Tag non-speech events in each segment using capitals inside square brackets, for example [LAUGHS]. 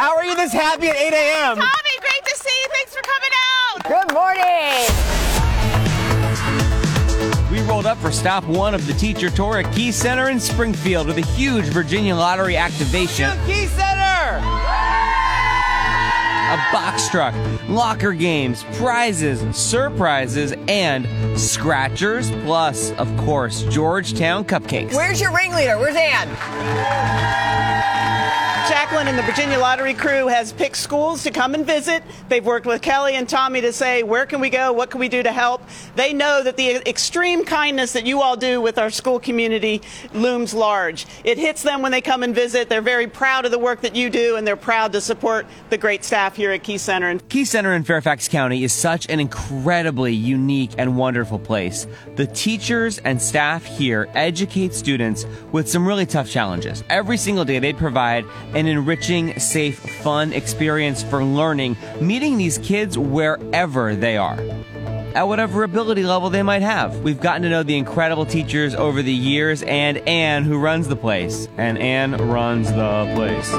How are you this happy at 8 a.m.? Tommy, great to see you. Thanks for coming out. Good morning. We rolled up for stop one of the teacher tour at Key Center in Springfield with a huge Virginia Lottery activation. Key Center! A box truck, locker games, prizes, surprises, and scratchers, plus, of course, Georgetown cupcakes. Where's your ringleader? Where's Ann? Jacqueline and the Virginia Lottery crew has picked schools to come and visit. They've worked with Kelly and Tommy to say, where can we go? What can we do to help? They know that the extreme kindness that you all do with our school community looms large. It hits them when they come and visit. They're very proud of the work that you do, and they're proud to support the great staff here at Key Center. Key Center in Fairfax County is such an incredibly unique and wonderful place. The teachers and staff here educate students with some really tough challenges. Every single day they provide an enriching, safe, fun experience for learning, meeting these kids wherever they are. At whatever ability level they might have. We've gotten to know the incredible teachers over the years and Ann, who runs the place. And Anne runs the place.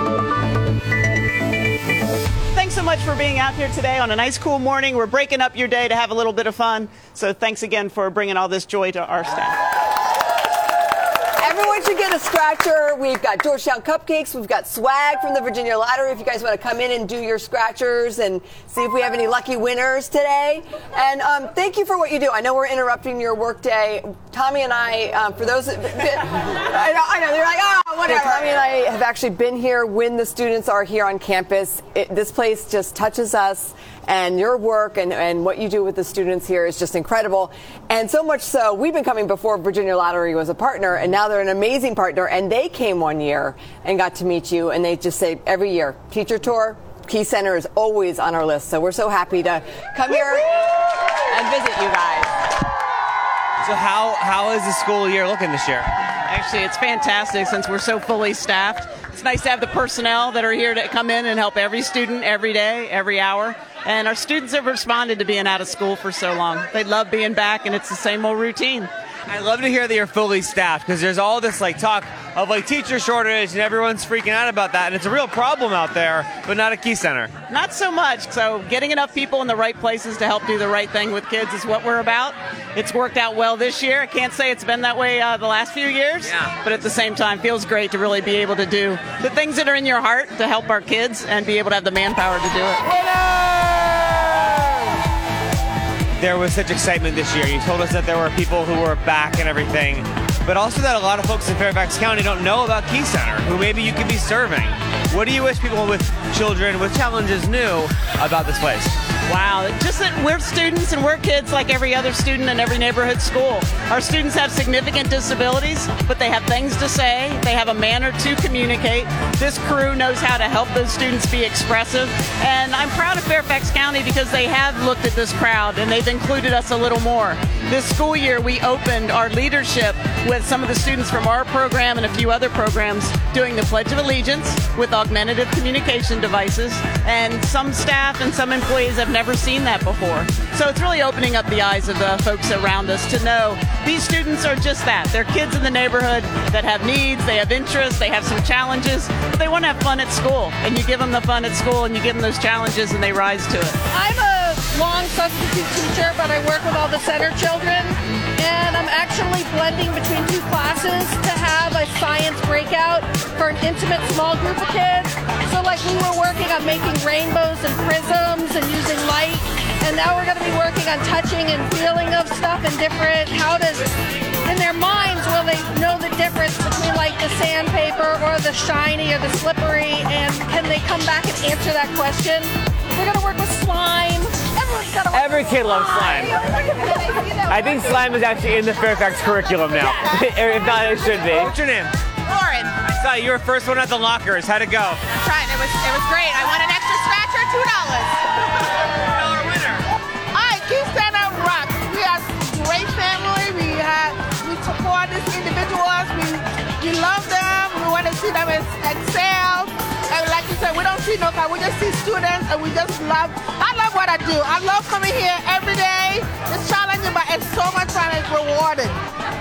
Thanks so much for being out here today on a nice, cool morning. We're breaking up your day to have a little bit of fun. So thanks again for bringing all this joy to our staff. Everyone should get a scratcher. We've got Georgetown cupcakes. We've got swag from the Virginia Lottery. If you guys want to come in and do your scratchers and see if we have any lucky winners today. And um, thank you for what you do. I know we're interrupting your workday. Tommy and I, um, for those, [LAUGHS] I know, I know they're like, oh, whatever. Tommy and I have actually been here when the students are here on campus. It, this place just touches us and your work and, and what you do with the students here is just incredible. And so much so, we've been coming before Virginia Lottery was a partner, and now they're an amazing partner. And they came one year and got to meet you, and they just say every year, teacher tour, Key Center is always on our list. So we're so happy to come here and visit you guys. So how how is the school year looking this year? Actually, it's fantastic since we're so fully staffed. It's nice to have the personnel that are here to come in and help every student every day, every hour. And our students have responded to being out of school for so long. They love being back, and it's the same old routine. I love to hear that you're fully staffed because there's all this like talk of like teacher shortage and everyone's freaking out about that and it's a real problem out there, but not at Key Center. Not so much. So getting enough people in the right places to help do the right thing with kids is what we're about. It's worked out well this year. I can't say it's been that way uh, the last few years, Yeah. but at the same time, feels great to really be able to do the things that are in your heart to help our kids and be able to have the manpower to do it. There was such excitement this year. You told us that there were people who were back and everything, but also that a lot of folks in Fairfax County don't know about Key Center, who maybe you could be serving. What do you wish people with children with challenges knew about this place? Wow, just that we're students and we're kids like every other student in every neighborhood school. Our students have significant disabilities, but they have things to say, they have a manner to communicate. This crew knows how to help those students be expressive, and I'm proud of Fairfax County because they have looked at this crowd and they've included us a little more. This school year, we opened our leadership with some of the students from our program and a few other programs doing the Pledge of Allegiance with augmentative communication devices, and some staff and some employees have never seen that before. So it's really opening up the eyes of the folks around us to know these students are just that. They're kids in the neighborhood that have needs, they have interests, they have some challenges, but they want to have fun at school. And you give them the fun at school and you give them those challenges and they rise to it. I'm a long substitute teacher, but I work with all the center children. And I'm actually blending between two classes to have a an intimate small group of kids. So, like, we were working on making rainbows and prisms and using light. And now we're going to be working on touching and feeling of stuff and different, how does, in their minds, will they know the difference between, like, the sandpaper or the shiny or the slippery? And can they come back and answer that question? We're going to work with slime. Everyone's got to work Every with kid loves slime. [LAUGHS] I think slime is actually in the Fairfax curriculum now. [LAUGHS] if not, it should be. What's your name? Lauren, I saw you were first one at the lockers. How'd it go? I'm trying. It was it was great. I won an extra scratcher, two dollars. Dollar winner. All right, Key Center rock. We are great family. We have we support these individuals. We we love them. We want to see them ex- excel. And like you said, we don't see no car. We just see students, and we just love. I love what I do. I love coming here every day. It's challenging, but it's so much fun. It's rewarding.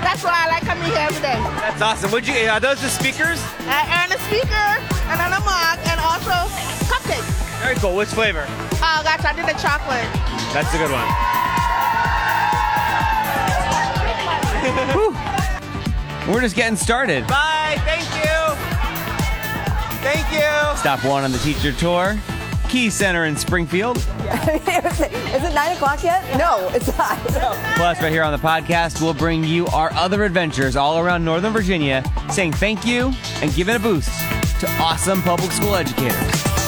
That's why I like coming here every day. That's awesome. Would you? Are those the speakers? Uh, I earn a speaker and then a mug and also cupcakes. Very cool. Which flavor? Oh gosh, I did the chocolate. That's a good one. [LAUGHS] We're just getting started. Bye. Thank you. Thank you. Stop one on the teacher tour. Key Center in Springfield. [LAUGHS] Is it nine o'clock yet? No, it's not. [LAUGHS] Plus, right here on the podcast, we'll bring you our other adventures all around Northern Virginia, saying thank you and giving a boost to awesome public school educators.